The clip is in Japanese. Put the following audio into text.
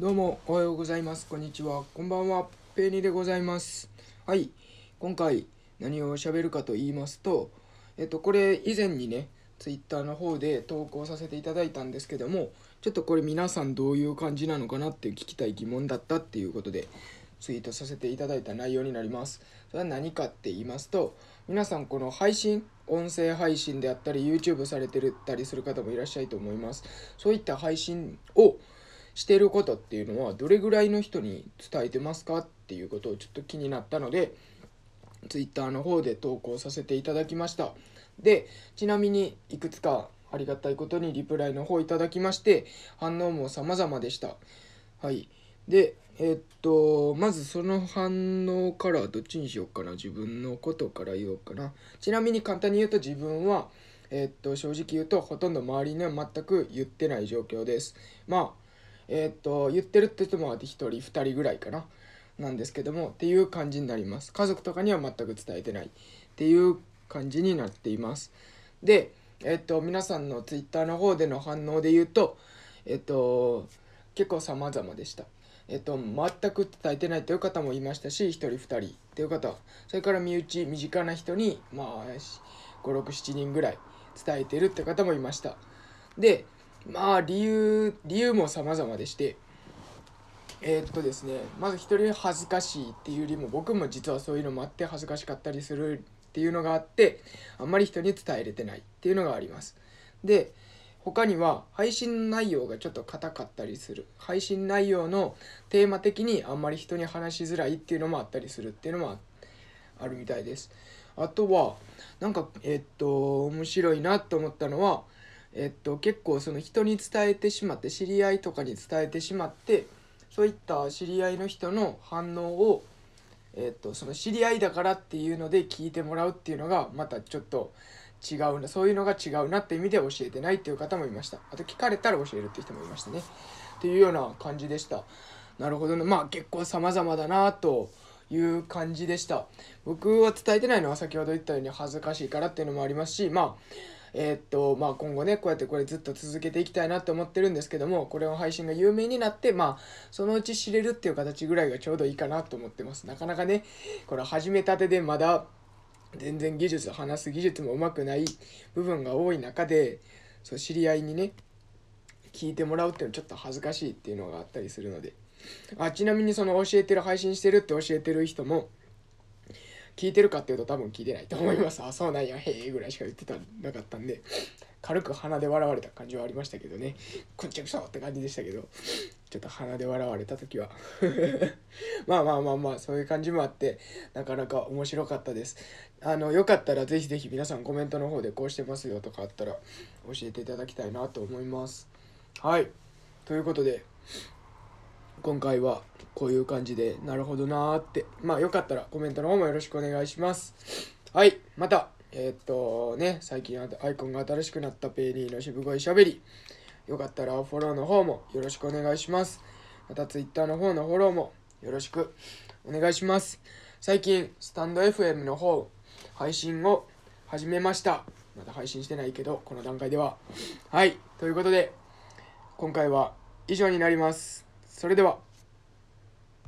どうもおはようございます。こんにちは。こんばんは。ペーニーでございます。はい。今回何を喋るかと言いますと、えっと、これ以前にね、ツイッターの方で投稿させていただいたんですけども、ちょっとこれ皆さんどういう感じなのかなって聞きたい疑問だったっていうことで、ツイートさせていただいた内容になります。それは何かって言いますと、皆さんこの配信、音声配信であったり、YouTube されてるたりする方もいらっしゃると思います。そういった配信をしてることっていうのはどれぐらいの人に伝えてますかっていうことをちょっと気になったので Twitter の方で投稿させていただきました。でちなみにいくつかありがたいことにリプライの方いただきまして反応も様々でした。はい。でえっとまずその反応からどっちにしようかな。自分のことから言おうかな。ちなみに簡単に言うと自分はえっと正直言うとほとんど周りには全く言ってない状況です。まあえーっと言ってるって人も1人2人ぐらいかななんですけどもっていう感じになります。家族とかには全く伝えてないっていう感じになっています。でえーっと皆さんの Twitter の方での反応で言うとえーっと結構様々でした。えっと、全く伝えてないという方もいましたし1人2人っていう方。それから身内身近な人にまあ567人ぐらい伝えてるって方もいました。でまあ理由理由も様々でしてえーっとですねまず一人恥ずかしいっていうよりも僕も実はそういうのもあって恥ずかしかったりするっていうのがあってあんまり人に伝えれてないっていうのがあります。で他には配信内容がちょっと硬かったりする。配信内容のテーマ的にあんまり人に話しづらいっていうのもあったりするっていうのもあるみたいです。あとはなんかえっと面白いなと思ったのはえっと、結構その人に伝えてしまって知り合いとかに伝えてしまってそういった知り合いの人の反応を、えっと、その知り合いだからっていうので聞いてもらうっていうのがまたちょっと違うなそういうのが違うなって意味で教えてないっていう方もいました。あと聞かれたら教えるっていう人もいましたね。っていうような感じでした。なるほどねまあ結構様々だなという感じでした。僕は伝えてないのは先ほど言ったように恥ずかしいからっていうのもありますしまあえーっとまあ今後ねこうやってこれずっと続けていきたいなって思ってるんですけどもこれの配信が有名になってまあそのうち知れるっていう形ぐらいがちょうどいいかなと思ってます。なかなかねこれ始めたてでまだ全然技術話す技術もうまくない部分が多い中でそう知り合いにね聞いてもらうっていうのはちょっと恥ずかしいっていうのがあったりするので。あちなみにその教えてる配信してるって教えてる人も聞いてるかっていうと多分聞いてないと思います。あ、そうなんや、へえぐらいしか言ってたなかったんで、軽く鼻で笑われた感じはありましたけどね、こんちゃくそって感じでしたけど、ちょっと鼻で笑われた時は。まあまあまあまあ、そういう感じもあって、なかなか面白かったです。あの、よかったらぜひぜひ皆さんコメントの方でこうしてますよとかあったら教えていただきたいなと思います。はい。ということで、今回はこういう感じでなるほどなーって。まあよかったらコメントの方もよろしくお願いします。はいまたえーっとね最近アイコンが新しくなったペイリーの渋声しゃべり。よかったらフォローの方もよろしくお願いします。また Twitter の方のフォローもよろしくお願いします。最近スタンド FM の方配信を始めました。まだ配信してないけどこの段階では。はいということで今回は以上になります。それでは。